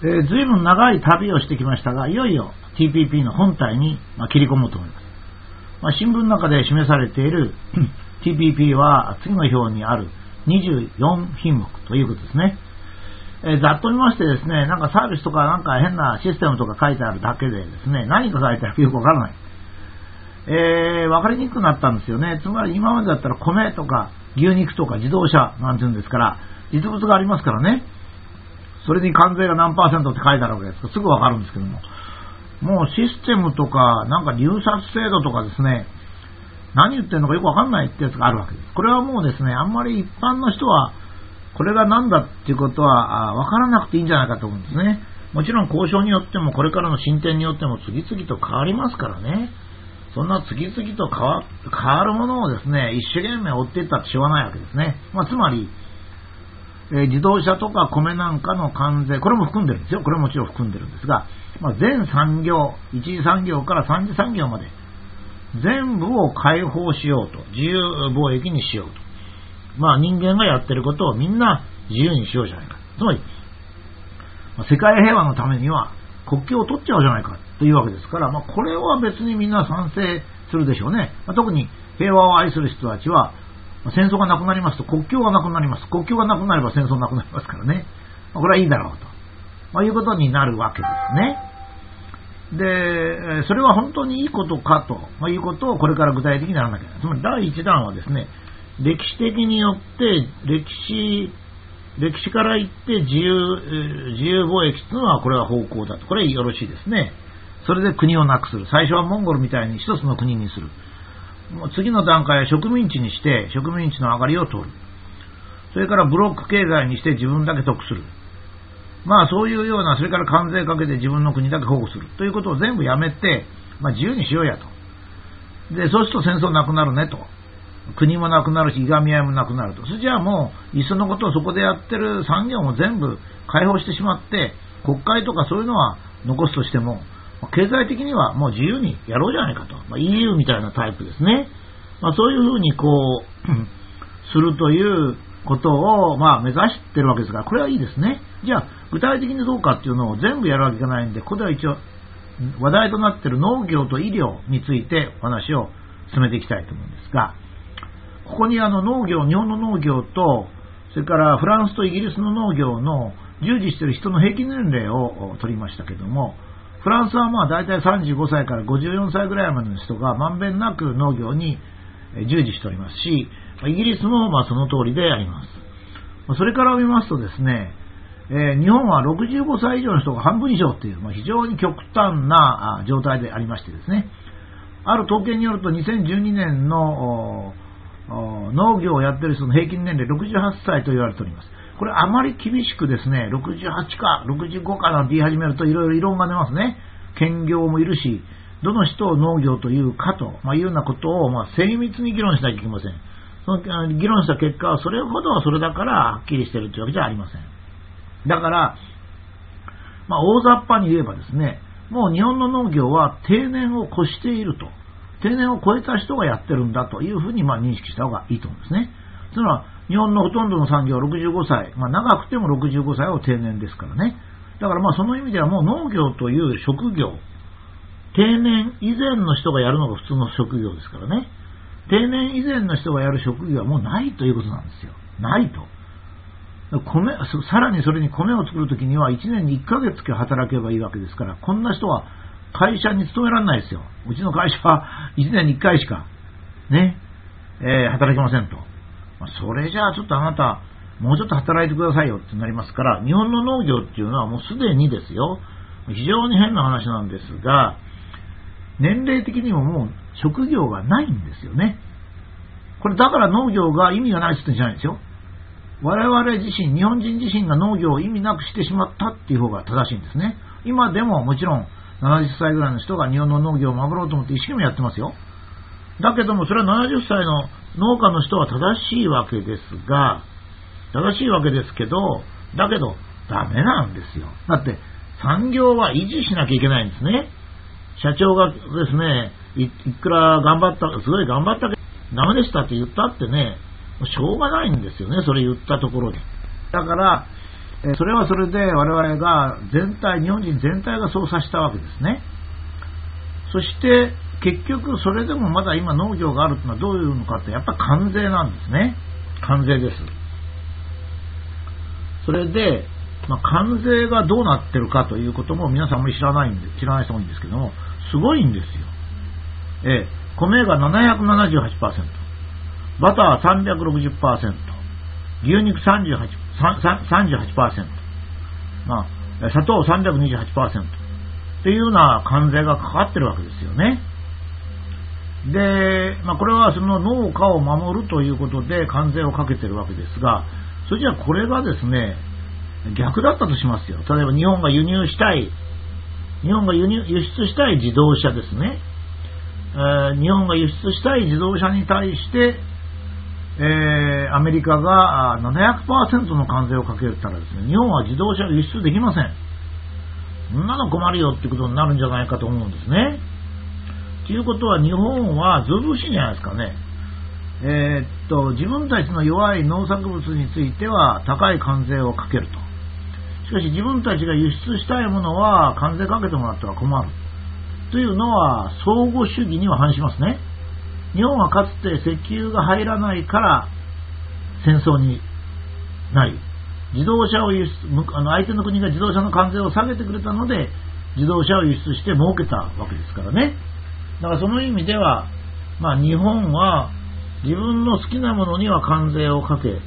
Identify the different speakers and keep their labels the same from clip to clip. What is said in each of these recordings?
Speaker 1: えー、随分長い旅をしてきましたが、いよいよ TPP の本体に、まあ、切り込もうと思います。まあ、新聞の中で示されている TPP は次の表にある24品目ということですね。えー、ざっと見ましてですね、なんかサービスとかなんか変なシステムとか書いてあるだけでですね、何か書いてあるかよくわからない。えー、わかりにくくなったんですよね。つまり今までだったら米とか牛肉とか自動車なんて言うんですから、実物がありますからね。それに関税が何パーセントって書いてあるわけですか？ら、すぐわかるんですけども。もうシステムとか、なんか入札制度とかですね、何言ってるのかよくわかんないってやつがあるわけです。これはもうですね、あんまり一般の人は、これが何だっていうことはわからなくていいんじゃないかと思うんですね。もちろん交渉によっても、これからの進展によっても次々と変わりますからね。そんな次々と変わ変わるものをですね、一生懸命追っていったってしょうがないわけですね。まあ、つまり、え、自動車とか米なんかの関税、これも含んでるんですよ。これもちろん含んでるんですが、まあ、全産業、一次産業から三次産業まで、全部を解放しようと、自由貿易にしようと。まあ人間がやってることをみんな自由にしようじゃないか。つまり、世界平和のためには国境を取っちゃうじゃないかというわけですから、まあ、これは別にみんな賛成するでしょうね。まあ、特に平和を愛する人たちは、戦争がなくなりますと国境がなくなります。国境がなくなれば戦争なくなりますからね。これはいいだろうと、まあ、いうことになるわけですね。で、それは本当にいいことかと、まあ、いうことをこれから具体的にならなきゃいけない。つまり第1弾はですね、歴史的によって歴史、歴史から言って自由、自由貿易というのはこれは方向だと。これはよろしいですね。それで国をなくする。最初はモンゴルみたいに一つの国にする。もう次の段階は植民地にして植民地の上がりを取る。それからブロック経済にして自分だけ得する。まあそういうような、それから関税かけて自分の国だけ保護するということを全部やめて、まあ自由にしようやと。で、そうすると戦争なくなるねと。国もなくなるし、いがみ合いもなくなると。それじゃあもう、いっそのことをそこでやってる産業も全部解放してしまって、国会とかそういうのは残すとしても、経済的にはもう自由にやろうじゃないかと。まあ、EU みたいなタイプですね。まあ、そういうふうにこう、するということを、まあ、目指してるわけですが、これはいいですね。じゃあ、具体的にどうかっていうのを全部やるわけいかないんで、ここでは一応、話題となっている農業と医療についてお話を進めていきたいと思うんですが、ここにあの農業、日本の農業と、それからフランスとイギリスの農業の従事している人の平均年齢を取りましたけども、フランスはまあ大体35歳から54歳ぐらいまでの人がまんべんなく農業に従事しておりますし、イギリスもまあその通りであります。それから見ますとですね、え、日本は65歳以上の人が半分以上という、ま、非常に極端な状態でありましてですね、ある統計によると2012年の農業をやっている人の平均年齢68歳と言われております。これあまり厳しくですね、68か65かなんて言い始めるといろいろ異論が出ますね。兼業もいるし、どの人を農業というかと、まあ、いうようなことを、まあ、精密に議論しなきゃいけません。その議論した結果は、それほどはそれだからはっきりしてるというわけじゃありません。だから、まあ、大雑把に言えばですね、もう日本の農業は定年を越していると。定年を超えた人がやってるんだというふうにま認識した方がいいと思うんですね。つまり日本のほとんどの産業は65歳、まあ、長くても65歳を定年ですからね。だからまあその意味ではもう農業という職業、定年以前の人がやるのが普通の職業ですからね。定年以前の人がやる職業はもうないということなんですよ。ないと。米、さらにそれに米を作るときには1年に1ヶ月け働けばいいわけですから、こんな人は会社に勤められないですよ。うちの会社は1年に1回しか、ね、えー、働けませんと。ま、それじゃあちょっとあなた、もうちょっと働いてくださいよってなりますから、日本の農業っていうのはもうすでにですよ、非常に変な話なんですが、年齢的にももう職業がないんですよね。これだから農業が意味がないって言ってんじゃないんですよ。我々自身、日本人自身が農業を意味なくしてしまったっていう方が正しいんですね。今でももちろん70歳ぐらいの人が日本の農業を守ろうと思って一生懸命やってますよ。だけどもそれは70歳の農家の人は正しいわけですが、正しいわけですけど、だけど、ダメなんですよ。だって、産業は維持しなきゃいけないんですね。社長がですね、いいくら頑張った、すごい頑張ったけど、ダメでしたって言ったってね、しょうがないんですよね、それ言ったところで。だから、それはそれで我々が全体、日本人全体がそうさせたわけですね。そして結局それでもまだ今農業があるというのはどういうのかってやっぱ関税なんですね。関税です。それで、まあ、関税がどうなってるかということも皆さんも知らないんで、知らない人多いんですけども、すごいんですよ。ええ、米が778%、バター360%、牛肉38%、38%、まあ、砂糖328%っていうような関税がかかってるわけですよね。で、まあ、これはその農家を守るということで関税をかけてるわけですが、それじゃあこれがですね、逆だったとしますよ。例えば日本が輸入したい、日本が輸入輸出したい自動車ですね。えー、日本が輸出したい自動車に対して、えー、アメリカが700%の関税をかけたらですね、日本は自動車を輸出できません。そんなの困るよってことになるんじゃないかと思うんですね。ということは日本はずうずしいんじゃないですかね。えー、っと、自分たちの弱い農作物については高い関税をかけると。しかし自分たちが輸出したいものは関税かけてもらったら困る。というのは相互主義には反しますね。日本はかつて石油が入らないから戦争になり、自動車を輸出、あの相手の国が自動車の関税を下げてくれたので、自動車を輸出して儲けたわけですからね。だからその意味では、まあ日本は自分の好きなものには関税をかけ、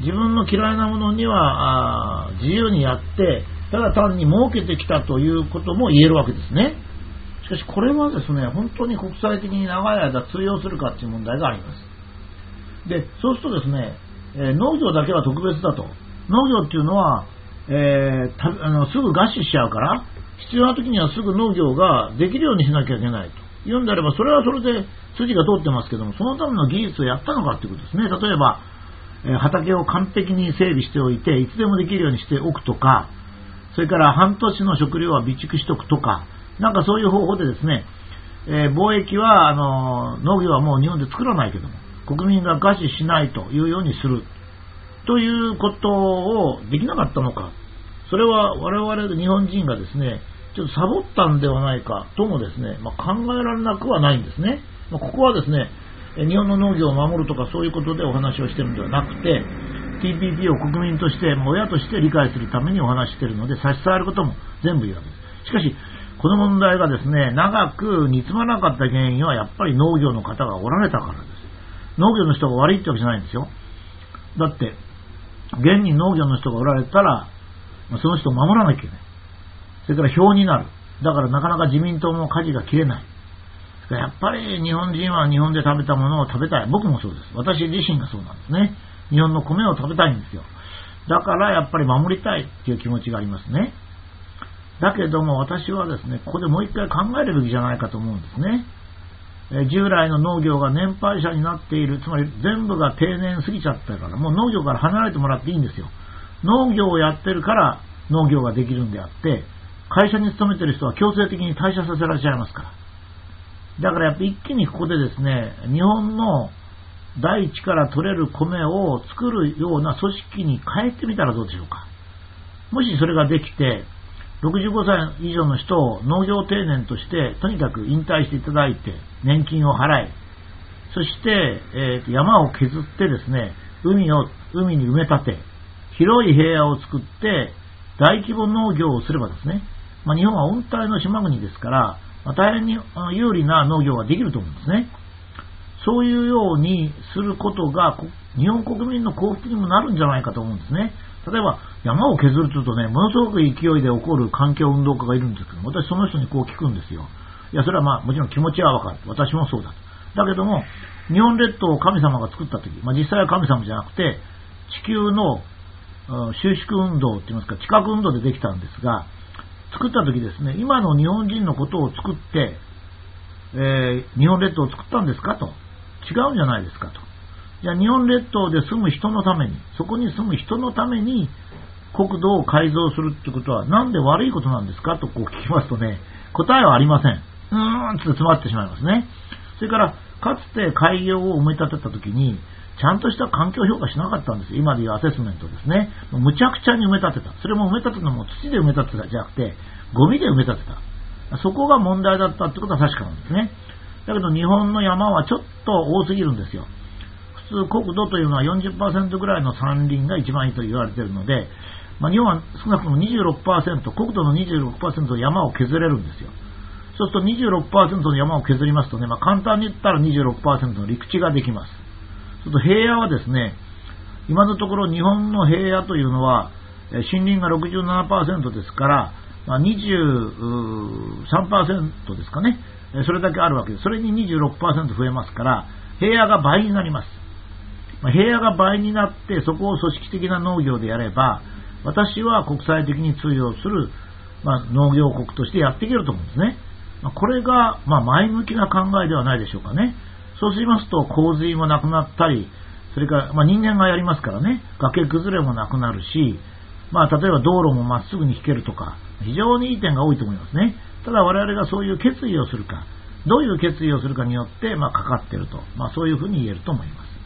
Speaker 1: 自分の嫌いなものには自由にやって、ただ単に儲けてきたということも言えるわけですね。しかしこれはですね、本当に国際的に長い間通用するかという問題があります。で、そうするとですね、えー、農業だけは特別だと。農業っていうのは、えー、あのすぐ餓死しちゃうから、必要な時にはすぐ農業ができるようにしなきゃいけないと。言うんであれば、それはそれで筋が通ってますけども、そのための技術をやったのかっていうことですね。例えば、え、畑を完璧に整備しておいて、いつでもできるようにしておくとか、それから半年の食料は備蓄しておくとか、なんかそういう方法でですね、えー、貿易は、あの、農業はもう日本で作らないけども、国民が餓死しないというようにする。ということをできなかったのか。それは我々日本人がですね、ちょっとサボったんではないかともですね、まあ、考えられなくはないんですね。まあ、ここはですね、日本の農業を守るとかそういうことでお話をしてるんではなくて、TPP を国民として、親として理解するためにお話してるので、差し障ることも全部言うわけです。しかし、この問題がですね、長く煮詰まなかった原因はやっぱり農業の方がおられたからです。農業の人が悪いってわけじゃないんですよ。だって、現に農業の人がおられたら、その人を守らなきゃいけない。それから票になる。だからなかなか自民党も舵が切れない。やっぱり日本人は日本で食べたものを食べたい。僕もそうです。私自身がそうなんですね。日本の米を食べたいんですよ。だからやっぱり守りたいっていう気持ちがありますね。だけども私はですね、ここでもう一回考えるべきじゃないかと思うんですね。従来の農業が年配者になっている、つまり全部が定年過ぎちゃったから、もう農業から離れてもらっていいんですよ。農業をやってるから農業ができるんであって、会社に勤めてる人は強制的に退社させられちゃいますから。だからやっぱ一気にここでですね、日本の大地から取れる米を作るような組織に変えてみたらどうでしょうか。もしそれができて、65歳以上の人を農業定年として、とにかく引退していただいて、年金を払い、そして、えー、山を削ってですね、海を、海に埋め立て、広い平野を作って、大規模農業をすればですね、まあ、日本は温帯の島国ですから、まあ、大変に有利な農業ができると思うんですね。そういうようにすることが、日本国民の幸福にもなるんじゃないかと思うんですね。例えば、山を削るというとね、ものすごく勢いで起こる環境運動家がいるんですけど私その人にこう聞くんですよ。いや、それはまあ、もちろん気持ちはわかる。私もそうだと。だけども、日本列島を神様が作った時、まあ、実際は神様じゃなくて、地球の収縮運動って言いますか、地殻運動でできたんですが、作った時ですね、今の日本人のことを作って、えー、日本列島を作ったんですかと。違うんじゃないですかと。じゃあ日本列島で住む人のために、そこに住む人のために国土を改造するってことはなんで悪いことなんですかとこう聞きますとね、答えはありません。うーんって詰まってしまいますね。それから、かつて海洋を埋め立てた時に、ちゃんとした環境評価しなかったんですよ。今でいうアセスメントですね。むちゃくちゃに埋め立てた。それも埋め立てたのも土で埋め立てたじゃなくて、ゴミで埋め立てた。そこが問題だったってことは確かなんですね。だけど日本の山はちょっと多すぎるんですよ。普通国土というのは40%ぐらいの山林が一番いいと言われているので、まあ、日本は少なくとも26%、国土の26%の山を削れるんですよ。そうすると26%の山を削りますとね、まあ、簡単に言ったら26%の陸地ができます。そうすると平野はですね、今のところ日本の平野というのは、森林が67%ですから、まあ、23%ですかね、それだけあるわけです。それに26%増えますから、平野が倍になります。まあ、平野が倍になって、そこを組織的な農業でやれば、私は国際的に通用する、まあ、農業国としてやっていけると思うんですね。まあ、これが、ま前向きな考えではないでしょうかね。そうしますと、洪水もなくなったり、それから、ま人間がやりますからね、崖崩れもなくなるし、まあ、例えば道路もまっすぐに引けるとか、非常にいい点が多いと思いますね。ただ我々がそういう決意をするか、どういう決意をするかによって、まあ、かかっていると、まあ、そういうふうに言えると思います。